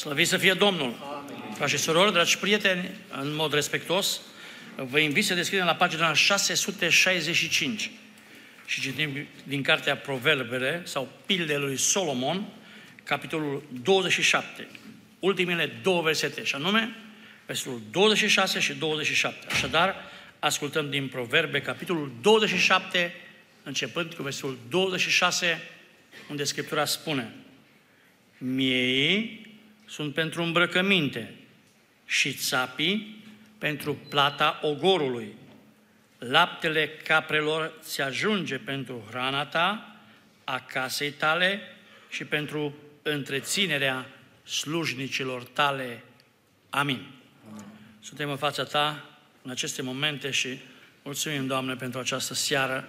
Slăvit să fie Domnul! Frați și surori, dragi prieteni, în mod respectuos, vă invit să deschidem la pagina 665 și citim din cartea Proverbele sau Pildele lui Solomon, capitolul 27, ultimele două versete, și anume versetul 26 și 27. Așadar, ascultăm din Proverbe, capitolul 27, începând cu versetul 26, unde Scriptura spune Miei sunt pentru îmbrăcăminte și țapii pentru plata ogorului. Laptele caprelor ți ajunge pentru hrana ta, a casei tale și pentru întreținerea slujnicilor tale. Amin. Amin. Suntem în fața ta în aceste momente și mulțumim, Doamne, pentru această seară.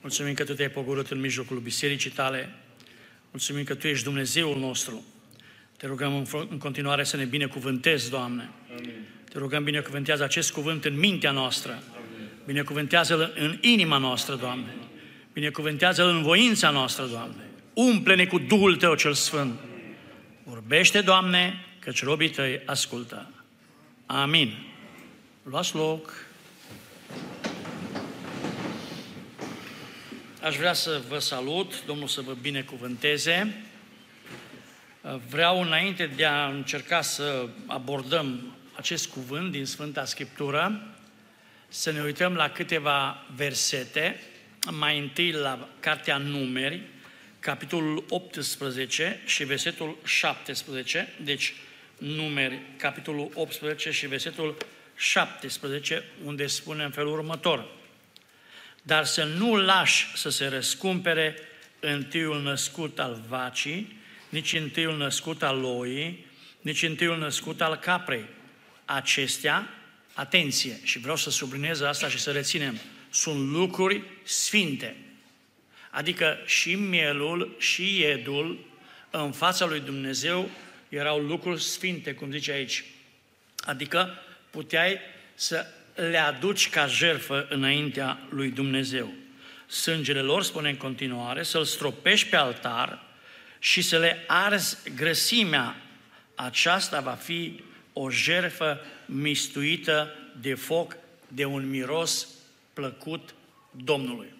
Mulțumim că Tu te-ai pogorât în mijlocul bisericii tale. Mulțumim că Tu ești Dumnezeul nostru. Te rugăm în continuare să ne binecuvântezi, Doamne. Amin. Te rugăm, binecuvântează acest cuvânt în mintea noastră. Amin. Binecuvântează-l în inima noastră, Doamne. Binecuvântează-l în voința noastră, Doamne. Umple-ne cu Duhul Tău cel Sfânt. Vorbește, Doamne, căci robii Tăi ascultă. Amin. Luați loc. Aș vrea să vă salut, Domnul să vă binecuvânteze. Vreau, înainte de a încerca să abordăm acest cuvânt din Sfânta Scriptură, să ne uităm la câteva versete, mai întâi la Cartea Numeri, capitolul 18 și versetul 17, deci Numeri, capitolul 18 și versetul 17, unde spune în felul următor. Dar să nu lași să se răscumpere întâiul născut al vacii, nici întâiul născut al loii, nici întâiul născut al caprei. Acestea, atenție, și vreau să subliniez asta și să reținem, sunt lucruri sfinte. Adică și mielul și iedul în fața lui Dumnezeu erau lucruri sfinte, cum zice aici. Adică puteai să le aduci ca jerfă înaintea lui Dumnezeu. Sângele lor, spune în continuare, să-l stropești pe altar și să le arzi grăsimea. Aceasta va fi o jerfă mistuită de foc, de un miros plăcut Domnului.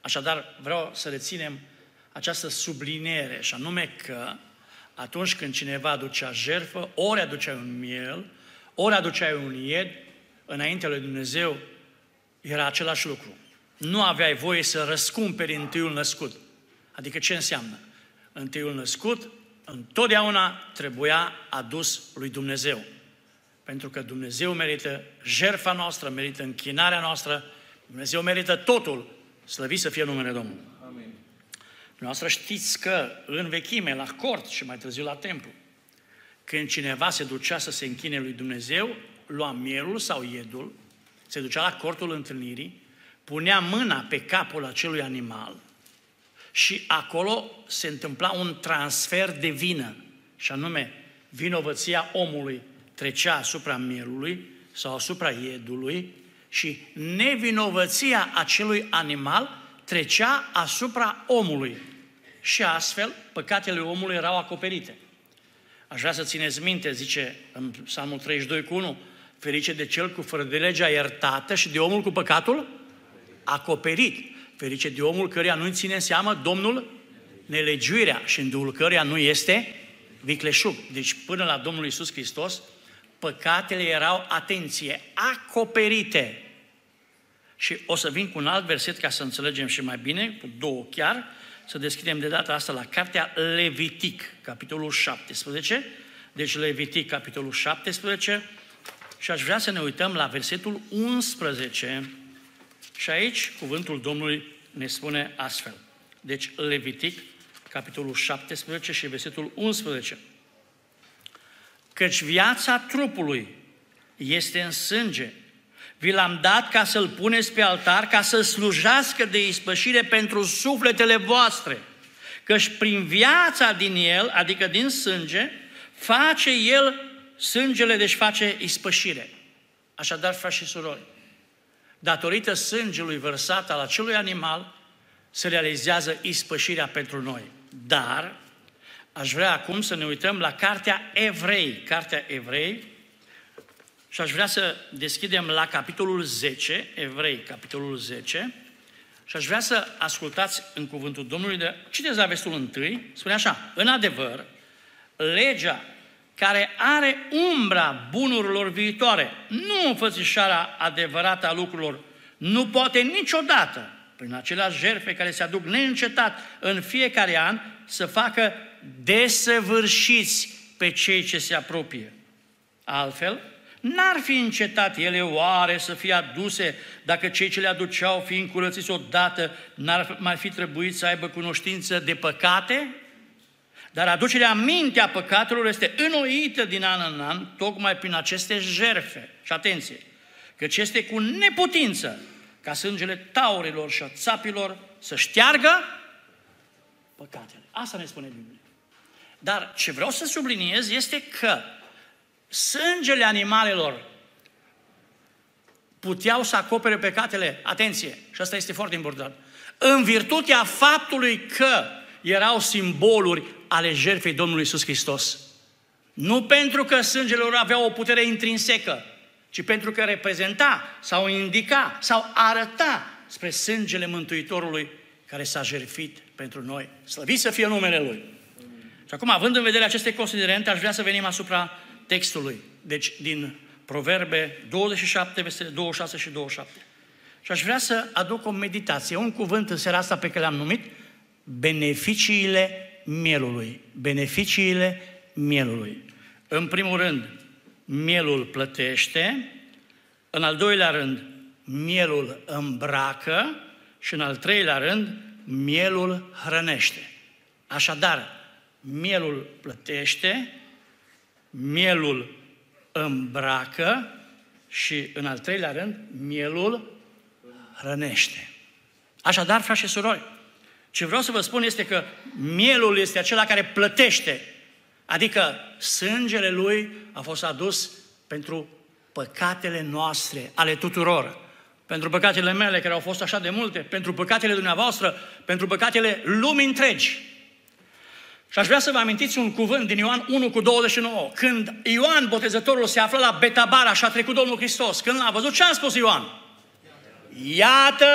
Așadar, vreau să reținem această subliniere, și anume că atunci când cineva aducea jerfă, ori aducea un miel, ori aduceai un ied, înaintea lui Dumnezeu era același lucru. Nu aveai voie să răscumperi întâiul născut. Adică ce înseamnă? Întâiul născut întotdeauna trebuia adus lui Dumnezeu. Pentru că Dumnezeu merită jertfa noastră, merită închinarea noastră, Dumnezeu merită totul. Slăvit să fie numele Domnului. Amin. Noastră știți că în vechime, la cort și mai târziu la templu, când cineva se ducea să se închine lui Dumnezeu, lua mielul sau iedul, se ducea la cortul întâlnirii, punea mâna pe capul acelui animal și acolo se întâmpla un transfer de vină, și anume vinovăția omului trecea asupra mielului sau asupra iedului și nevinovăția acelui animal trecea asupra omului. Și astfel, păcatele omului erau acoperite. Aș vrea să țineți minte, zice în Psalmul 32 cu 1, ferice de cel cu fără de legea iertată și de omul cu păcatul acoperit. Ferice de omul căreia nu ține în seamă Domnul nelegiuirea și în Duhul căreia nu este vicleșug. Deci până la Domnul Isus Hristos, păcatele erau, atenție, acoperite. Și o să vin cu un alt verset ca să înțelegem și mai bine, cu două chiar, să deschidem de data asta la cartea Levitic, capitolul 17. Deci Levitic, capitolul 17. Și aș vrea să ne uităm la versetul 11. Și aici cuvântul Domnului ne spune astfel. Deci Levitic, capitolul 17 și versetul 11. Căci viața trupului este în sânge. Vi l-am dat ca să-l puneți pe altar, ca să slujească de ispășire pentru sufletele voastre. Căci prin viața din el, adică din sânge, face el sângele, deci face ispășire. Așadar, frați și surori, datorită sângelui vărsat al acelui animal, se realizează ispășirea pentru noi. Dar aș vrea acum să ne uităm la Cartea Evrei. Cartea Evrei și aș vrea să deschidem la capitolul 10, Evrei, capitolul 10, și aș vrea să ascultați în cuvântul Domnului de... Citeți la vestul întâi, spune așa, în adevăr, legea care are umbra bunurilor viitoare, nu înfățișarea adevărată a lucrurilor, nu poate niciodată, prin aceleași jertfe care se aduc neîncetat în fiecare an, să facă desăvârșiți pe cei ce se apropie. Altfel, n-ar fi încetat ele oare să fie aduse dacă cei ce le aduceau fiind curățiți odată n-ar mai fi trebuit să aibă cunoștință de păcate? Dar aducerea minte a păcatelor este înnoită din an în an, tocmai prin aceste jerfe. Și atenție, căci este cu neputință ca sângele taurilor și a țapilor să șteargă păcatele. Asta ne spune Biblia. Dar ce vreau să subliniez este că sângele animalelor puteau să acopere păcatele, atenție, și asta este foarte important, în virtutea faptului că erau simboluri ale jertfei Domnului Iisus Hristos. Nu pentru că sângele lor avea o putere intrinsecă, ci pentru că reprezenta sau indica sau arăta spre sângele Mântuitorului care s-a jertfit pentru noi. Slăvit să fie numele Lui! Și acum, având în vedere aceste considerente, aș vrea să venim asupra textului. Deci, din Proverbe 27, versetele 26 și 27. Și aș vrea să aduc o meditație, un cuvânt în seara asta pe care l-am numit beneficiile mielului. Beneficiile mielului. În primul rând, mielul plătește, în al doilea rând, mielul îmbracă și în al treilea rând, mielul hrănește. Așadar, mielul plătește, mielul îmbracă și, în al treilea rând, mielul hrănește. Așadar, frați și surori, ce vreau să vă spun este că mielul este acela care plătește, adică sângele lui a fost adus pentru păcatele noastre, ale tuturor. Pentru păcatele mele, care au fost așa de multe, pentru păcatele dumneavoastră, pentru păcatele lumii întregi. Și aș vrea să vă amintiți un cuvânt din Ioan 1 cu 29. Când Ioan Botezătorul se află la Betabara și a trecut Domnul Hristos, când l-a văzut, ce a spus Ioan? Iată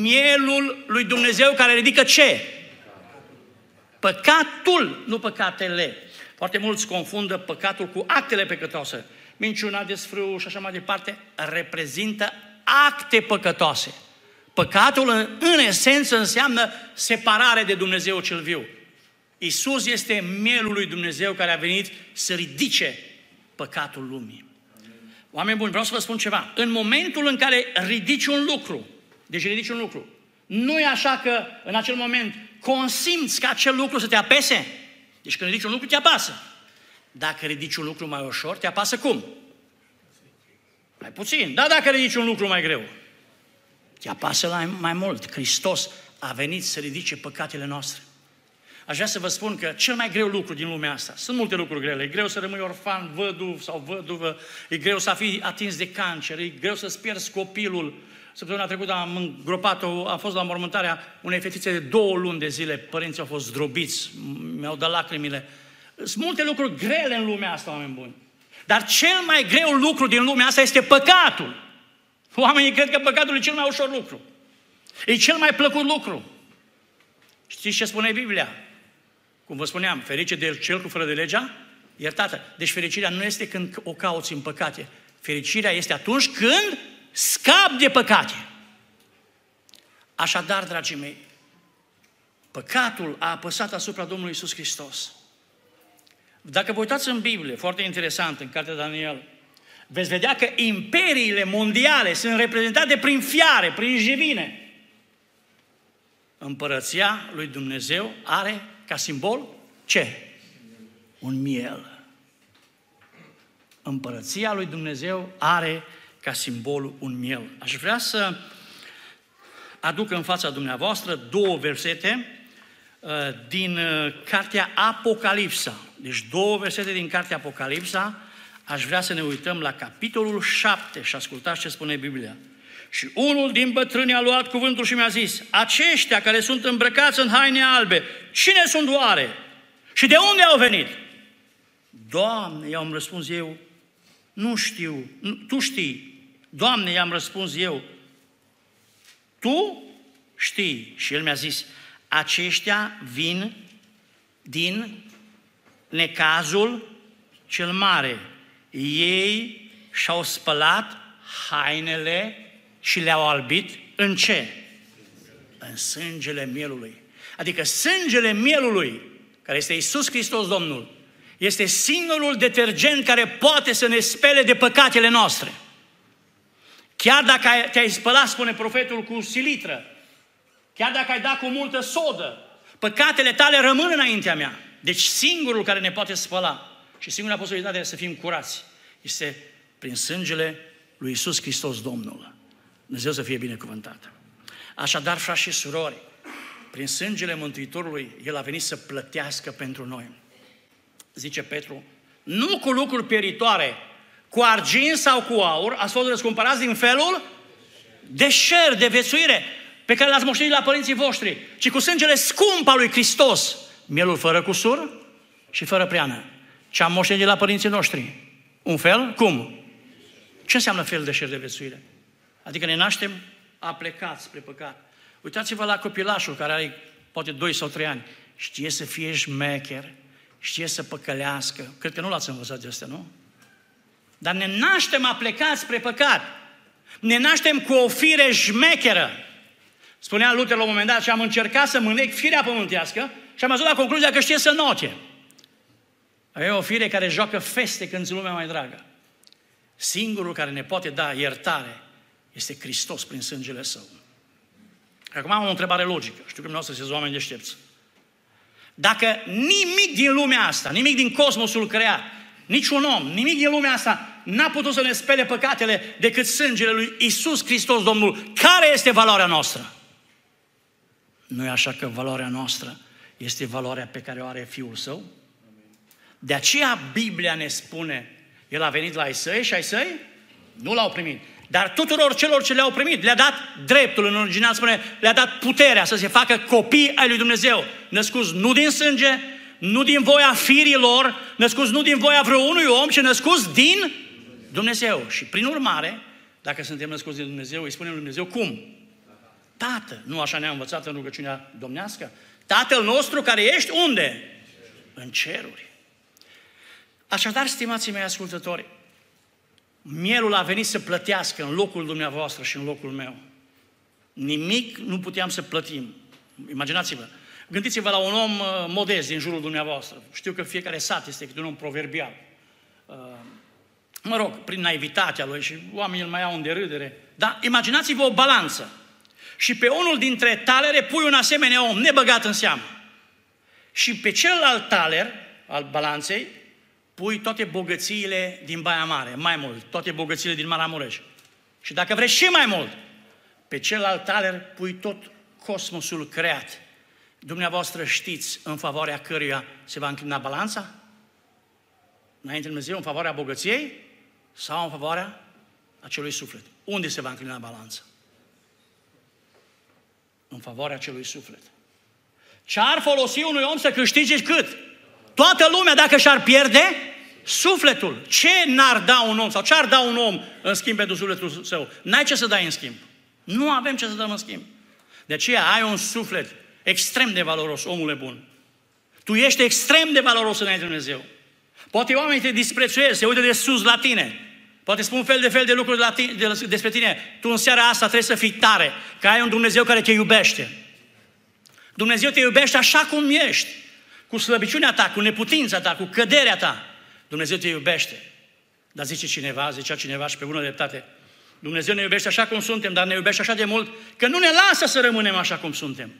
mielul lui Dumnezeu care ridică ce? Păcatul, nu păcatele. Foarte mulți confundă păcatul cu actele păcătoase. Minciuna, desfrâu și așa mai departe reprezintă acte păcătoase. Păcatul în, în esență înseamnă separare de Dumnezeu cel viu. Isus este mielul lui Dumnezeu care a venit să ridice păcatul lumii. Oameni buni, vreau să vă spun ceva. În momentul în care ridici un lucru, deci ridici un lucru, nu e așa că în acel moment consimți ca acel lucru să te apese. Deci când ridici un lucru, te apasă. Dacă ridici un lucru mai ușor, te apasă cum? Mai puțin. Da, dacă ridici un lucru mai greu, te apasă mai, mai mult. Hristos a venit să ridice păcatele noastre. Aș vrea să vă spun că cel mai greu lucru din lumea asta, sunt multe lucruri grele, e greu să rămâi orfan, văduv sau văduvă, e greu să fii atins de cancer, e greu să-ți pierzi copilul. Săptămâna trecută am îngropat-o, am fost la mormântarea unei fetițe de două luni de zile, părinții au fost zdrobiți, mi-au dat lacrimile. Sunt multe lucruri grele în lumea asta, oameni buni. Dar cel mai greu lucru din lumea asta este păcatul. Oamenii cred că păcatul e cel mai ușor lucru. E cel mai plăcut lucru. Știți ce spune Biblia? Cum vă spuneam, ferice de cel cu fără de legea, iertată. Deci fericirea nu este când o cauți în păcate. Fericirea este atunci când scap de păcate. Așadar, dragii mei, păcatul a apăsat asupra Domnului Isus Hristos. Dacă vă uitați în Biblie, foarte interesant, în cartea Daniel, veți vedea că imperiile mondiale sunt reprezentate prin fiare, prin jivine. Împărăția lui Dumnezeu are ca simbol ce? Un miel. Împărăția lui Dumnezeu are ca simbol un miel. Aș vrea să aduc în fața dumneavoastră două versete uh, din uh, cartea Apocalipsa. Deci două versete din cartea Apocalipsa. Aș vrea să ne uităm la capitolul 7 și ascultați ce spune Biblia. Și unul din bătrâni a luat cuvântul și mi-a zis, aceștia care sunt îmbrăcați în haine albe, cine sunt oare? Și de unde au venit? Doamne, i-am răspuns eu, nu știu, tu știi. Doamne, i-am răspuns eu, tu știi. Și el mi-a zis, aceștia vin din necazul cel mare. Ei și-au spălat hainele și le-au albit în ce? În sângele mielului. Adică sângele mielului, care este Isus Hristos Domnul, este singurul detergent care poate să ne spele de păcatele noastre. Chiar dacă te-ai spălat, spune profetul, cu silitră, chiar dacă ai dat cu multă sodă, păcatele tale rămân înaintea mea. Deci singurul care ne poate spăla și singura posibilitate să fim curați este prin sângele lui Isus Hristos Domnul. Dumnezeu să fie binecuvântat. Așadar, frați și surori, prin sângele Mântuitorului, El a venit să plătească pentru noi. Zice Petru, nu cu lucruri pieritoare, cu argint sau cu aur, ați fost răscumpărați din felul de șer, de vețuire, pe care l-ați moștenit la părinții voștri, ci cu sângele scump al lui Hristos, mielul fără cusur și fără preană. Ce am moștenit la părinții noștri? Un fel? Cum? Ce înseamnă fel de șer de vețuire? Adică ne naștem aplecați spre păcat. Uitați-vă la copilașul care are poate 2 sau 3 ani. Știe să fie șmecher, știe să păcălească. Cred că nu l-ați învățat de asta, nu? Dar ne naștem aplecați spre păcat. Ne naștem cu o fire șmecheră. Spunea Luther la un moment dat și am încercat să mânec firea pământească și am ajuns la concluzia că știe să note. Avem o fire care joacă feste când lumea mai dragă. Singurul care ne poate da iertare este Hristos prin sângele Său. Acum am o întrebare logică. Știu că dumneavoastră sunteți oameni deștepți. Dacă nimic din lumea asta, nimic din cosmosul creat, niciun om, nimic din lumea asta n-a putut să ne spele păcatele decât sângele lui Isus Hristos Domnul, care este valoarea noastră? Nu e așa că valoarea noastră este valoarea pe care o are Fiul Său? De aceea Biblia ne spune, El a venit la ai săi și ai săi nu l-au primit. Dar tuturor celor ce le-au primit, le-a dat dreptul, în original spune, le-a dat puterea să se facă copii ai lui Dumnezeu, născuți nu din sânge, nu din voia firilor, născuți nu din voia vreunui om, ci născuți din Dumnezeu. Și prin urmare, dacă suntem născuți din Dumnezeu, îi spunem lui Dumnezeu cum? Tată. Nu așa ne-a învățat în rugăciunea domnească? Tatăl nostru care ești unde? În ceruri. Așadar, stimații mei ascultători, Mielul a venit să plătească în locul dumneavoastră și în locul meu. Nimic nu puteam să plătim. Imaginați-vă. Gândiți-vă la un om uh, modest din jurul dumneavoastră. Știu că fiecare sat este câte un om proverbial. Uh, mă rog, prin naivitatea lui și oamenii îl mai au în derâdere. Dar imaginați-vă o balanță. Și pe unul dintre talere pui un asemenea om nebăgat în seamă. Și pe celălalt taler al balanței pui toate bogățiile din Baia Mare, mai mult, toate bogățiile din Maramureș. Și dacă vreți și mai mult, pe celălalt taler pui tot cosmosul creat. Dumneavoastră știți în favoarea căruia se va înclina balanța? Înainte Dumnezeu, în favoarea bogăției sau în favoarea acelui suflet? Unde se va înclina balanța? În favoarea acelui suflet. Ce ar folosi unui om să câștige cât? Toată lumea, dacă și-ar pierde sufletul, ce n-ar da un om sau ce ar da un om în schimb pentru sufletul său? N-ai ce să dai în schimb. Nu avem ce să dăm în schimb. De aceea ai un suflet extrem de valoros, omule bun. Tu ești extrem de valoros înainte de Dumnezeu. Poate oamenii te disprețuiesc, se uită de sus la tine. Poate spun fel de fel de lucruri la tine, de, despre tine. Tu în seara asta trebuie să fii tare, că ai un Dumnezeu care te iubește. Dumnezeu te iubește așa cum ești cu slăbiciunea ta, cu neputința ta, cu căderea ta. Dumnezeu te iubește. Dar zice cineva, zicea cineva și pe bună dreptate, Dumnezeu ne iubește așa cum suntem, dar ne iubește așa de mult că nu ne lasă să rămânem așa cum suntem.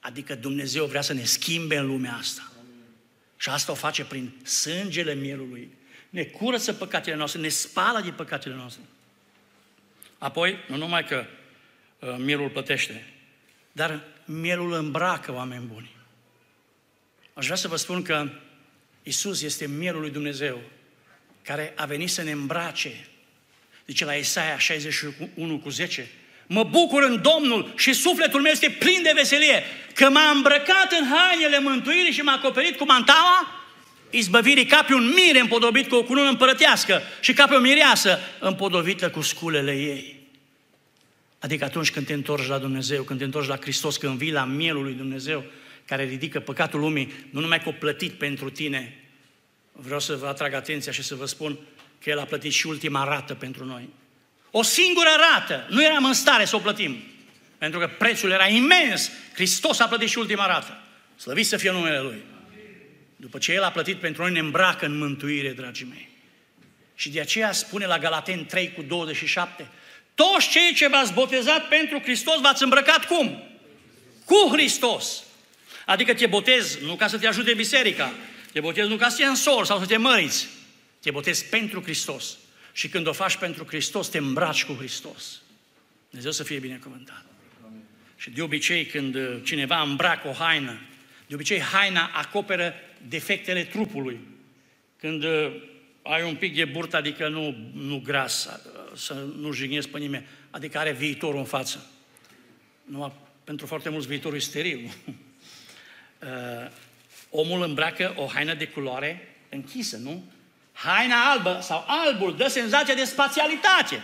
Adică Dumnezeu vrea să ne schimbe în lumea asta. Și asta o face prin sângele mielului. Ne curăță păcatele noastre, ne spală din păcatele noastre. Apoi, nu numai că uh, mielul plătește, dar mielul îmbracă oameni buni. Aș vrea să vă spun că Isus este mielul lui Dumnezeu care a venit să ne îmbrace. Zice la Isaia 61 cu 10, Mă bucur în Domnul și sufletul meu este plin de veselie, că m-a îmbrăcat în hainele mântuirii și m-a acoperit cu mantaua izbăvirii ca pe un mire împodobit cu o cunună împărătească și ca pe o mireasă împodobită cu sculele ei. Adică atunci când te întorci la Dumnezeu, când te întorci la Hristos, când vii la mielul lui Dumnezeu, care ridică păcatul lumii, nu numai că o plătit pentru tine, vreau să vă atrag atenția și să vă spun că El a plătit și ultima rată pentru noi. O singură rată, nu eram în stare să o plătim, pentru că prețul era imens. Hristos a plătit și ultima rată. Slăvit să fie numele Lui. După ce El a plătit pentru noi, ne îmbracă în mântuire, dragii mei. Și de aceea spune la Galaten 3 cu 27, toți cei ce v-ați botezat pentru Hristos v-ați îmbrăcat cum? Cu Hristos. Adică te botezi nu ca să te ajute biserica, te botezi nu ca să te însori sau să te măriți, te botezi pentru Hristos. Și când o faci pentru Hristos, te îmbraci cu Hristos. Dumnezeu să fie binecuvântat. Amin. Și de obicei când cineva îmbracă o haină, de obicei haina acoperă defectele trupului. Când uh, ai un pic de burtă, adică nu, nu gras, uh, să nu jignesc pe nimeni, adică are viitorul în față. Nu, pentru foarte mulți viitorul e steril. uh, omul îmbracă o haină de culoare închisă, nu? Haina albă sau albul dă senzația de spațialitate.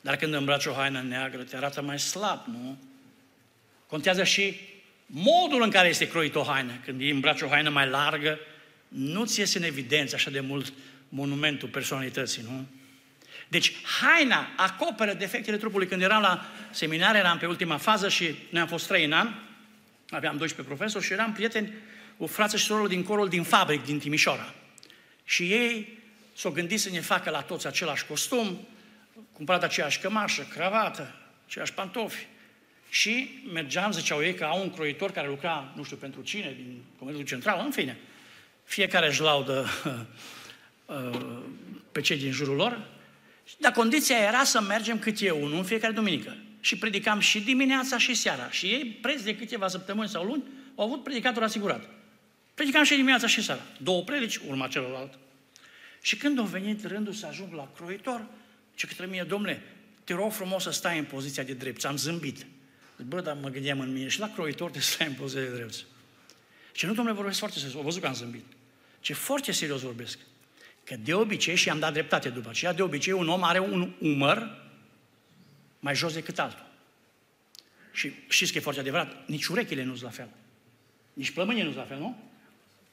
Dar când îmbraci o haină neagră, te arată mai slab, nu? Contează și modul în care este croit o haină. Când îi îmbraci o haină mai largă, nu ți iese în evidență așa de mult monumentul personalității, nu? Deci haina acoperă defectele trupului. Când eram la seminar, eram pe ultima fază și noi am fost trei în an, aveam 12 profesori și eram prieteni cu frață și sorul din corul din fabric, din Timișoara. Și ei s-au gândit să ne facă la toți același costum, cumpărat aceeași cămașă, cravată, aceiași pantofi. Și mergeam, ziceau ei, că au un croitor care lucra, nu știu pentru cine, din Comerțul Central, în fine. Fiecare își laudă uh, pe cei din jurul lor. Dar condiția era să mergem câte unul în fiecare duminică. Și predicam și dimineața și seara. Și ei, preț de câteva săptămâni sau luni, au avut predicator asigurat. Predicam și dimineața și seara. Două predici, urma celălalt. Și când a venit rândul să ajung la croitor, ce către mine, domnule, te rog frumos să stai în poziția de drept. Am zâmbit. Bă, dar mă gândeam în mine și la croitor de stai în poziția de drept. Și nu, domnule, vorbesc foarte serios. O văzut că am zâmbit. Ce foarte serios vorbesc. Că de obicei, și am dat dreptate după aceea, de obicei un om are un umăr mai jos decât altul. Și știți că e foarte adevărat, nici urechile nu sunt la fel. Nici plămânii nu sunt la fel, nu?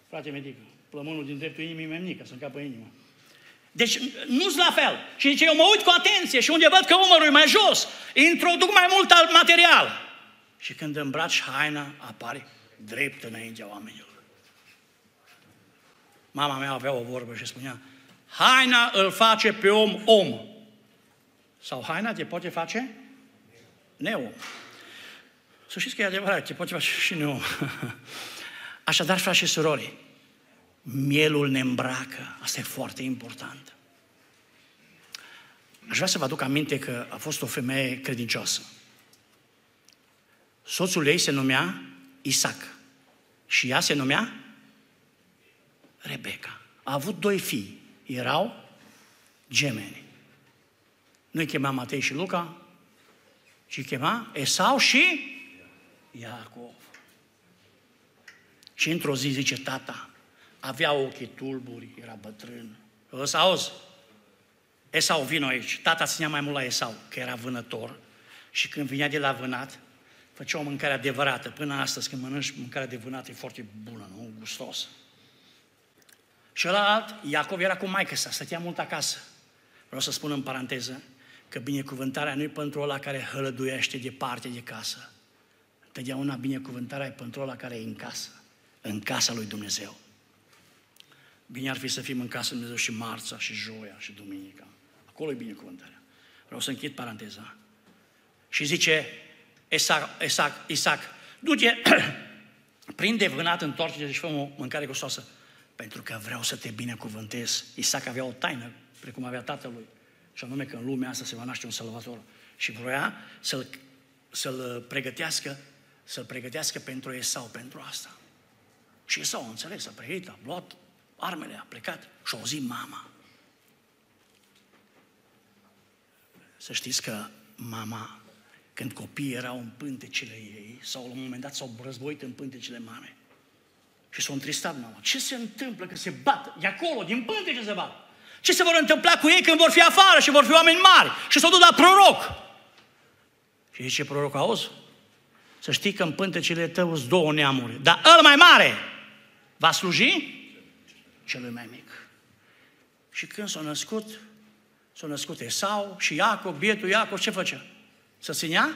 Frate medică, plămânul din dreptul inimii mai mică, să încapă inima. Deci nu sunt la fel. Și zice, eu mă uit cu atenție și unde văd că umărul e mai jos, introduc mai mult alt material. Și când îmbraci haina, apare drept înaintea oamenilor. Mama mea avea o vorbă și spunea, haina îl face pe om om. Sau haina te poate face neom. Să știți că e adevărat, te poate face și neom. Așadar, frați și surori, mielul ne îmbracă. Asta e foarte important. Aș vrea să vă aduc aminte că a fost o femeie credincioasă. Soțul ei se numea Isaac și ea se numea Rebecca. A avut doi fii. Erau gemeni. Nu-i chema Matei și Luca, ci chema Esau și Iacov. Și într-o zi zice tata, avea ochii tulburi, era bătrân. Ăsta, auzi, Esau, vino aici. Tata ținea mai mult la Esau, că era vânător. Și când vinea de la vânat, făcea o mâncare adevărată. Până astăzi, când mănânci mâncarea de vânat, e foarte bună, nu? Gustos. Și ălalt, Iacov era cu maică sa, stătea mult acasă. Vreau să spun în paranteză că binecuvântarea nu e pentru ăla care hălăduiește departe de casă. Totdeauna binecuvântarea e pentru ăla care e în casă, în casa lui Dumnezeu. Bine ar fi să fim în casa lui Dumnezeu și marța, și joia, și duminica. Acolo e binecuvântarea. Vreau să închid paranteza. Și zice Isaac, Isaac, Isaac du-te, prinde vânat, întoarce și fă o mâncare gustoasă. Pentru că vreau să te binecuvântez. Isaac avea o taină, precum avea tatălui. Și anume că în lumea asta se va naște un salvator. Și vroia să-l, să-l pregătească, să-l pregătească pentru Esau, pentru asta. Și Esau a înțeles, a pregătit, a luat armele, a plecat și a auzit mama. Să știți că mama când copiii erau în pântecele ei, sau la un moment dat s-au războit în pântecele mame. Și s-au întristat mama. Ce se întâmplă că se bat? E acolo, din pântece se bat. Ce se vor întâmpla cu ei când vor fi afară și vor fi oameni mari? Și s-au dus la proroc. Și zice proroc, auzi? Să știi că în pântecele tău sunt două neamuri. Dar ăl mai mare va sluji celui mai mic. Și când s-a născut, s-a născut Esau și Iacob, bietul Iacob, ce făcea? Să ținea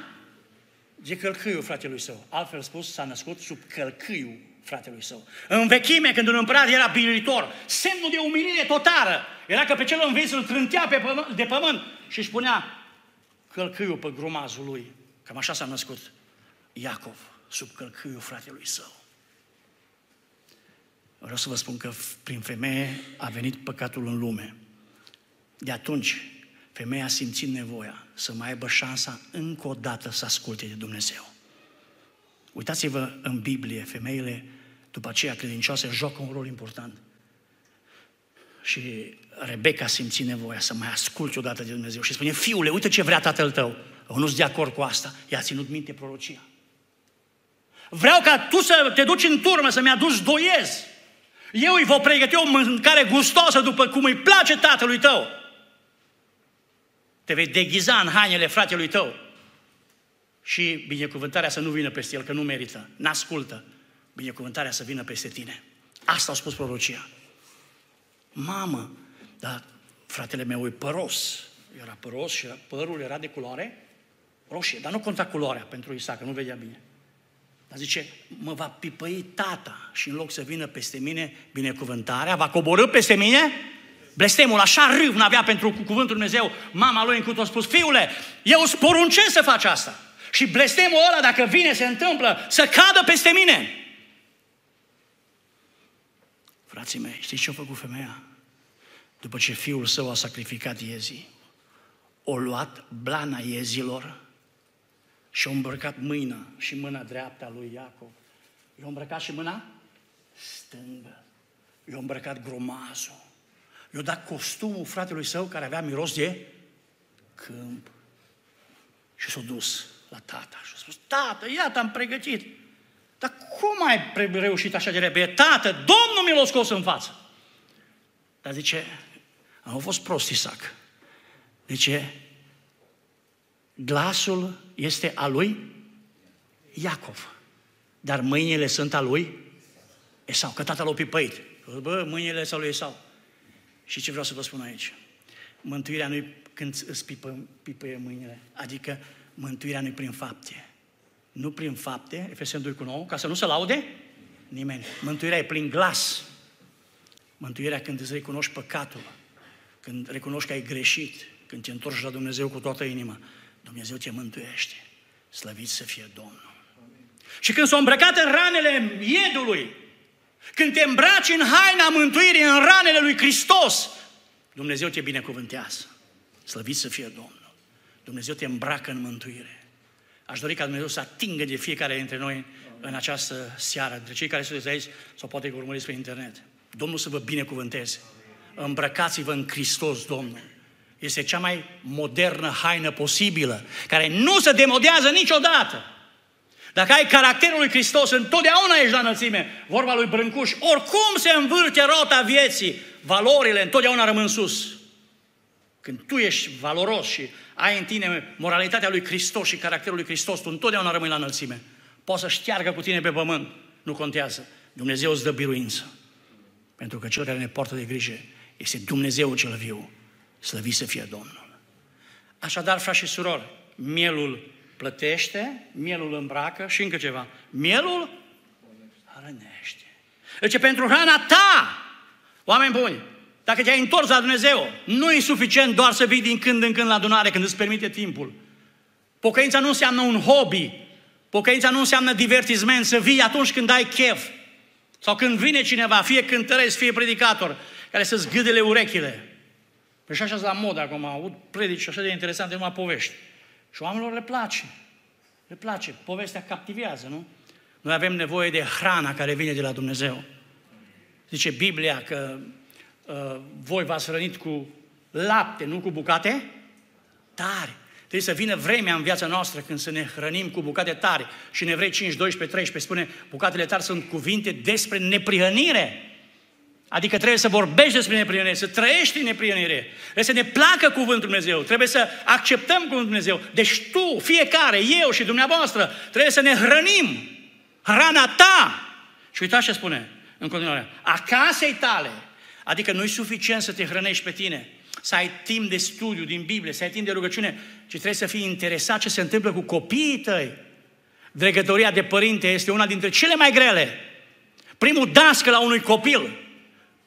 de călcâiul fratelui său. Altfel spus, s-a născut sub călcâiul fratelui său. În vechime, când un împărat era bilitor, semnul de umilire totală era că pe cel învins îl trântea pe pământ, de pământ și își punea călcâiul pe grumazul lui. Cam așa s-a născut Iacov, sub călcâiul fratelui său. Vreau să vă spun că prin femeie a venit păcatul în lume. De atunci, femeia a simțit nevoia să mai aibă șansa încă o dată să asculte de Dumnezeu. Uitați-vă în Biblie, femeile după aceea credincioase joacă un rol important. Și Rebecca simți nevoia să mai asculte odată de Dumnezeu și spune, fiule, uite ce vrea tatăl tău. Eu nu-s de acord cu asta. I-a ținut minte prorocia. Vreau ca tu să te duci în turmă, să-mi aduci doiez. Eu îi vă pregăti o mâncare gustoasă după cum îi place tatălui tău. Te vei deghiza în hainele fratelui tău. Și binecuvântarea să nu vină peste el, că nu merită, n-ascultă. Binecuvântarea să vină peste tine. Asta a spus prorocia. Mamă, dar fratele meu e păros. Era păros și părul era de culoare roșie, dar nu conta culoarea pentru Isaac, că nu vedea bine. Dar zice, mă va pipăi tata și în loc să vină peste mine binecuvântarea, va coborâ peste mine blestemul, așa râv n-avea pentru cuvântul Dumnezeu. Mama lui încât a spus, fiule, eu îți poruncesc să faci asta. Și blestemul ăla, dacă vine, se întâmplă, să cadă peste mine. Frații mei, știți ce a făcut femeia? După ce fiul său a sacrificat iezii, o luat blana iezilor și a îmbrăcat mâina și mâna dreaptă a lui Iacov. I-a îmbrăcat și mâna stângă. I-a îmbrăcat gromazul. I-a dat costumul fratelui său care avea miros de câmp. Și s-a dus la tata și a spus, tată, iată, am pregătit. Dar cum ai reușit așa de repede? Tată, Domnul mi l-a scos în față. Dar zice, am fost prost, Isaac. Zice, glasul este al lui Iacov, dar mâinile sunt al lui Esau, că tatăl l-a pipăit. Bă, mâinile sunt al lui Esau. Și ce vreau să vă spun aici? Mântuirea nu când îți pipă, pipăie mâinile, adică mântuirea nu prin fapte. Nu prin fapte, Efeseni 2 cu 9, ca să nu se laude nimeni. Mântuirea e prin glas. Mântuirea când îți recunoști păcatul, când recunoști că ai greșit, când te întorci la Dumnezeu cu toată inima, Dumnezeu te mântuiește. Slăvit să fie Domnul. Și când s-a îmbrăcat în ranele iedului, când te îmbraci în haina mântuirii, în ranele lui Hristos, Dumnezeu te binecuvântează. Slăvit să fie Domnul. Dumnezeu te îmbracă în mântuire. Aș dori ca Dumnezeu să atingă de fiecare dintre noi în această seară, dintre cei care sunteți aici sau poate că urmăriți pe internet. Domnul să vă binecuvânteze. Îmbrăcați-vă în Hristos, Domnul. Este cea mai modernă haină posibilă, care nu se demodează niciodată. Dacă ai caracterul lui Hristos, întotdeauna ești la înălțime. Vorba lui Brâncuș, oricum se învârte rota vieții, valorile întotdeauna rămân sus. Când tu ești valoros și ai în tine moralitatea lui Hristos și caracterul lui Hristos, tu întotdeauna rămâi la înălțime. Poți să șteargă cu tine pe pământ, nu contează. Dumnezeu îți dă biruință. Pentru că cel care ne poartă de grijă este Dumnezeu cel viu. Slăvit să fie Domnul. Așadar, frați și surori, mielul plătește, mielul îmbracă și încă ceva. Mielul hrănește. Deci pentru hrana ta, oameni buni, dacă te-ai întors la Dumnezeu, nu e suficient doar să vii din când în când la adunare când îți permite timpul. Pocăința nu înseamnă un hobby. Pocăința nu înseamnă divertisment, să vii atunci când ai chef. Sau când vine cineva, fie cântăresc, fie predicator, care să-ți gâdele urechile. Păi și așa la mod acum, aud predici așa de interesante, numai povești. Și oamenilor le place. Le place. Povestea captivează, nu? Noi avem nevoie de hrana care vine de la Dumnezeu. Zice Biblia că uh, voi v-ați rănit cu lapte, nu cu bucate tare. Trebuie să vină vremea în viața noastră când să ne hrănim cu bucate tare. Și în Evrei 5, 12, 13 spune, bucatele tare sunt cuvinte despre neprihănire. Adică trebuie să vorbești despre neprihănire, să trăiești în neprihănire. Trebuie să ne placă cuvântul Dumnezeu, trebuie să acceptăm cuvântul Dumnezeu. Deci tu, fiecare, eu și dumneavoastră, trebuie să ne hrănim. Hrana ta. Și uitați ce spune în continuare. Acasei tale. Adică nu e suficient să te hrănești pe tine să ai timp de studiu din Biblie, să ai timp de rugăciune, ci trebuie să fii interesat ce se întâmplă cu copiii tăi. Dregătoria de părinte este una dintre cele mai grele. Primul dască la unui copil,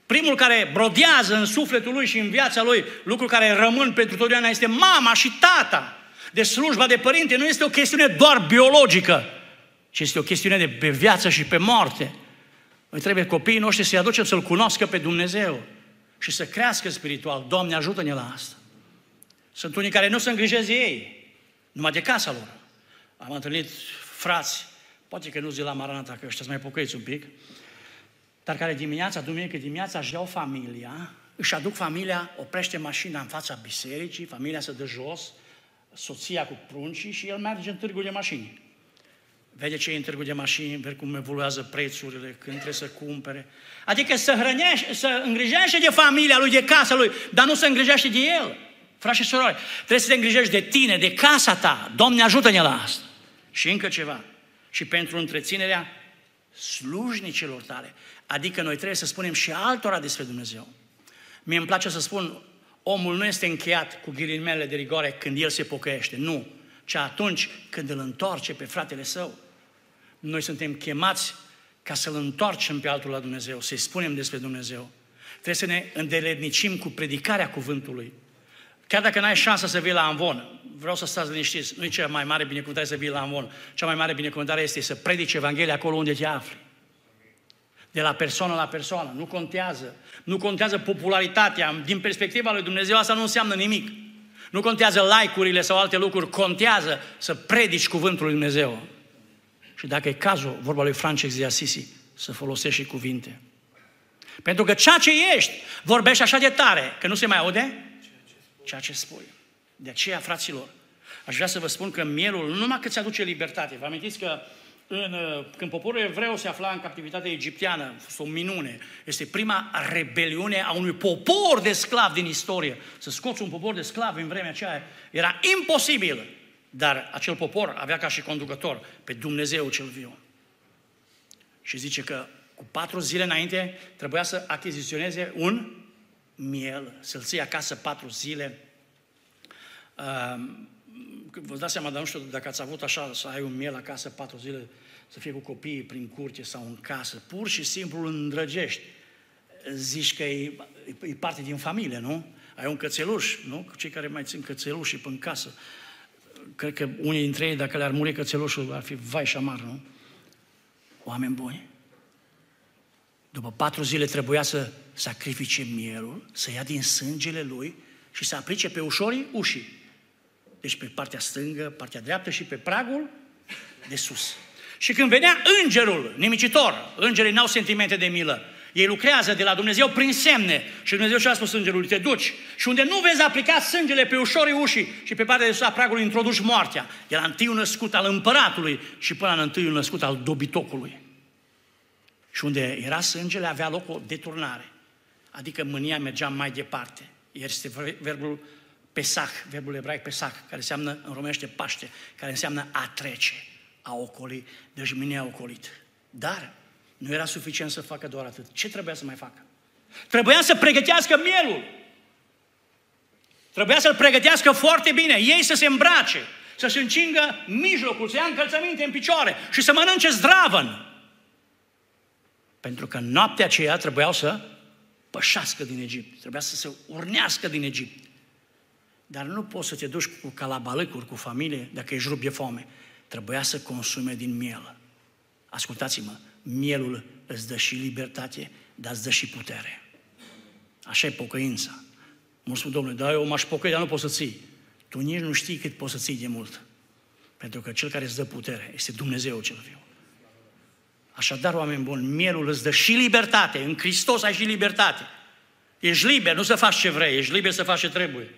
primul care brodează în sufletul lui și în viața lui, lucru care rămân pentru totdeauna este mama și tata. De slujba de părinte nu este o chestiune doar biologică, ci este o chestiune de pe viață și pe moarte. Noi trebuie copiii noștri să-i aducem să-L cunoască pe Dumnezeu și să crească spiritual. Doamne, ajută-ne la asta. Sunt unii care nu se îngrijesc ei, numai de casa lor. Am întâlnit frați, poate că nu zi la Maranata, că ăștia mai pocăiți un pic, dar care dimineața, duminică dimineața, își iau familia, își aduc familia, oprește mașina în fața bisericii, familia se dă jos, soția cu pruncii și el merge în târgul de mașini vede ce e în târgul de mașini, vede cum evoluează prețurile, când trebuie să cumpere. Adică să hrănește, să îngrijește de familia lui, de casa lui, dar nu să îngrijește de el. Frați și surori, trebuie să te îngrijești de tine, de casa ta. Doamne, ajută-ne la asta. Și încă ceva. Și pentru întreținerea slujnicilor tale. Adică noi trebuie să spunem și altora despre Dumnezeu. Mie îmi place să spun, omul nu este încheiat cu ghilimele de rigoare când el se pocăiește. Nu. Ci atunci când îl întoarce pe fratele său. Noi suntem chemați ca să-L întoarcem pe altul la Dumnezeu, să-i spunem despre Dumnezeu. Trebuie să ne îndeletnicim cu predicarea cuvântului. Chiar dacă n-ai șansa să vii la Amvon, vreau să stați liniștiți, nu e cea mai mare binecuvântare să vii la Amvon. Cea mai mare binecuvântare este să predici Evanghelia acolo unde te afli. De la persoană la persoană. Nu contează. Nu contează popularitatea. Din perspectiva lui Dumnezeu asta nu înseamnă nimic. Nu contează like-urile sau alte lucruri. Contează să predici cuvântul lui Dumnezeu. Și dacă e cazul, vorba lui Francesc de Assisi, să folosești și cuvinte. Pentru că ceea ce ești, vorbești așa de tare, că nu se mai aude ceea ce spui. De aceea, fraților, aș vrea să vă spun că mielul nu numai că ți aduce libertate. Vă amintiți că în, când poporul evreu se afla în captivitatea egipteană, a fost o minune. Este prima rebeliune a unui popor de sclavi din istorie. Să scoți un popor de sclavi în vremea aceea era imposibil. Dar acel popor avea ca și conducător pe Dumnezeu cel viu. Și zice că cu patru zile înainte trebuia să achiziționeze un miel, să-l ții acasă patru zile. Uh, vă dați seama, dar nu știu dacă ați avut așa, să ai un miel acasă patru zile, să fie cu copiii prin curte sau în casă. Pur și simplu îl îndrăgești. Zici că e, e parte din familie, nu? Ai un cățeluș, nu? Cei care mai țin cățelușii pe în casă cred că unii dintre ei, dacă le-ar muri cățelușul, ar fi vai și amar, nu? Oameni buni. După patru zile trebuia să sacrifice mielul, să ia din sângele lui și să aplice pe ușorii ușii. Deci pe partea stângă, partea dreaptă și pe pragul de sus. Și când venea îngerul nimicitor, îngerii n-au sentimente de milă, ei lucrează de la Dumnezeu prin semne. Și Dumnezeu și-a spus îngerului, te duci. Și unde nu vezi aplica sângele pe ușorii ușii și pe partea de sus a pragului introduci moartea. Era întâiul născut al împăratului și până la întâiul născut al dobitocului. Și unde era sângele avea loc o deturnare. Adică mânia mergea mai departe. Este verbul pesach, verbul ebraic pesach, care înseamnă în românește paște, care înseamnă a trece, a ocoli, deci mânia a ocolit. Dar nu era suficient să facă doar atât. Ce trebuia să mai facă? Trebuia să pregătească mielul. Trebuia să-l pregătească foarte bine. Ei să se îmbrace, să se încingă mijlocul, să ia încălțăminte în picioare și să mănânce zdravăn. Pentru că noaptea aceea trebuiau să pășească din Egipt. Trebuia să se urnească din Egipt. Dar nu poți să te duci cu calabalăcuri, cu familie, dacă ești rup de foame. Trebuia să consume din miel. Ascultați-mă, mielul îți dă și libertate, dar îți dă și putere. Așa e pocăința. Mulți spun, domnule, dar eu m-aș pocăi, dar nu pot să ții. Tu nici nu știi cât poți să ții de mult. Pentru că cel care îți dă putere este Dumnezeu cel viu. Așadar, oameni buni, mielul îți dă și libertate. În Hristos ai și libertate. Ești liber, nu să faci ce vrei, ești liber să faci ce trebuie.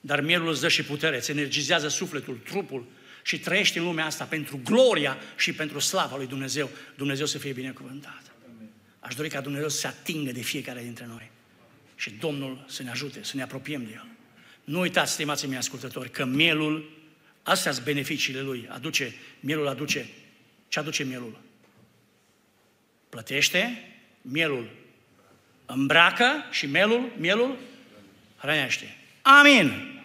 dar mielul îți dă și putere, îți energizează sufletul, trupul și trăiești în lumea asta pentru gloria și pentru slava lui Dumnezeu. Dumnezeu să fie binecuvântat. Aș dori ca Dumnezeu să se atingă de fiecare dintre noi și Domnul să ne ajute, să ne apropiem de El. Nu uitați, stimații mei ascultători, că mielul, astea sunt beneficiile lui, aduce, mielul aduce, ce aduce mielul? Plătește, mielul îmbracă și mielul, mielul hrănește. Amin!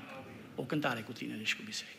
O cântare cu tine și cu biserică.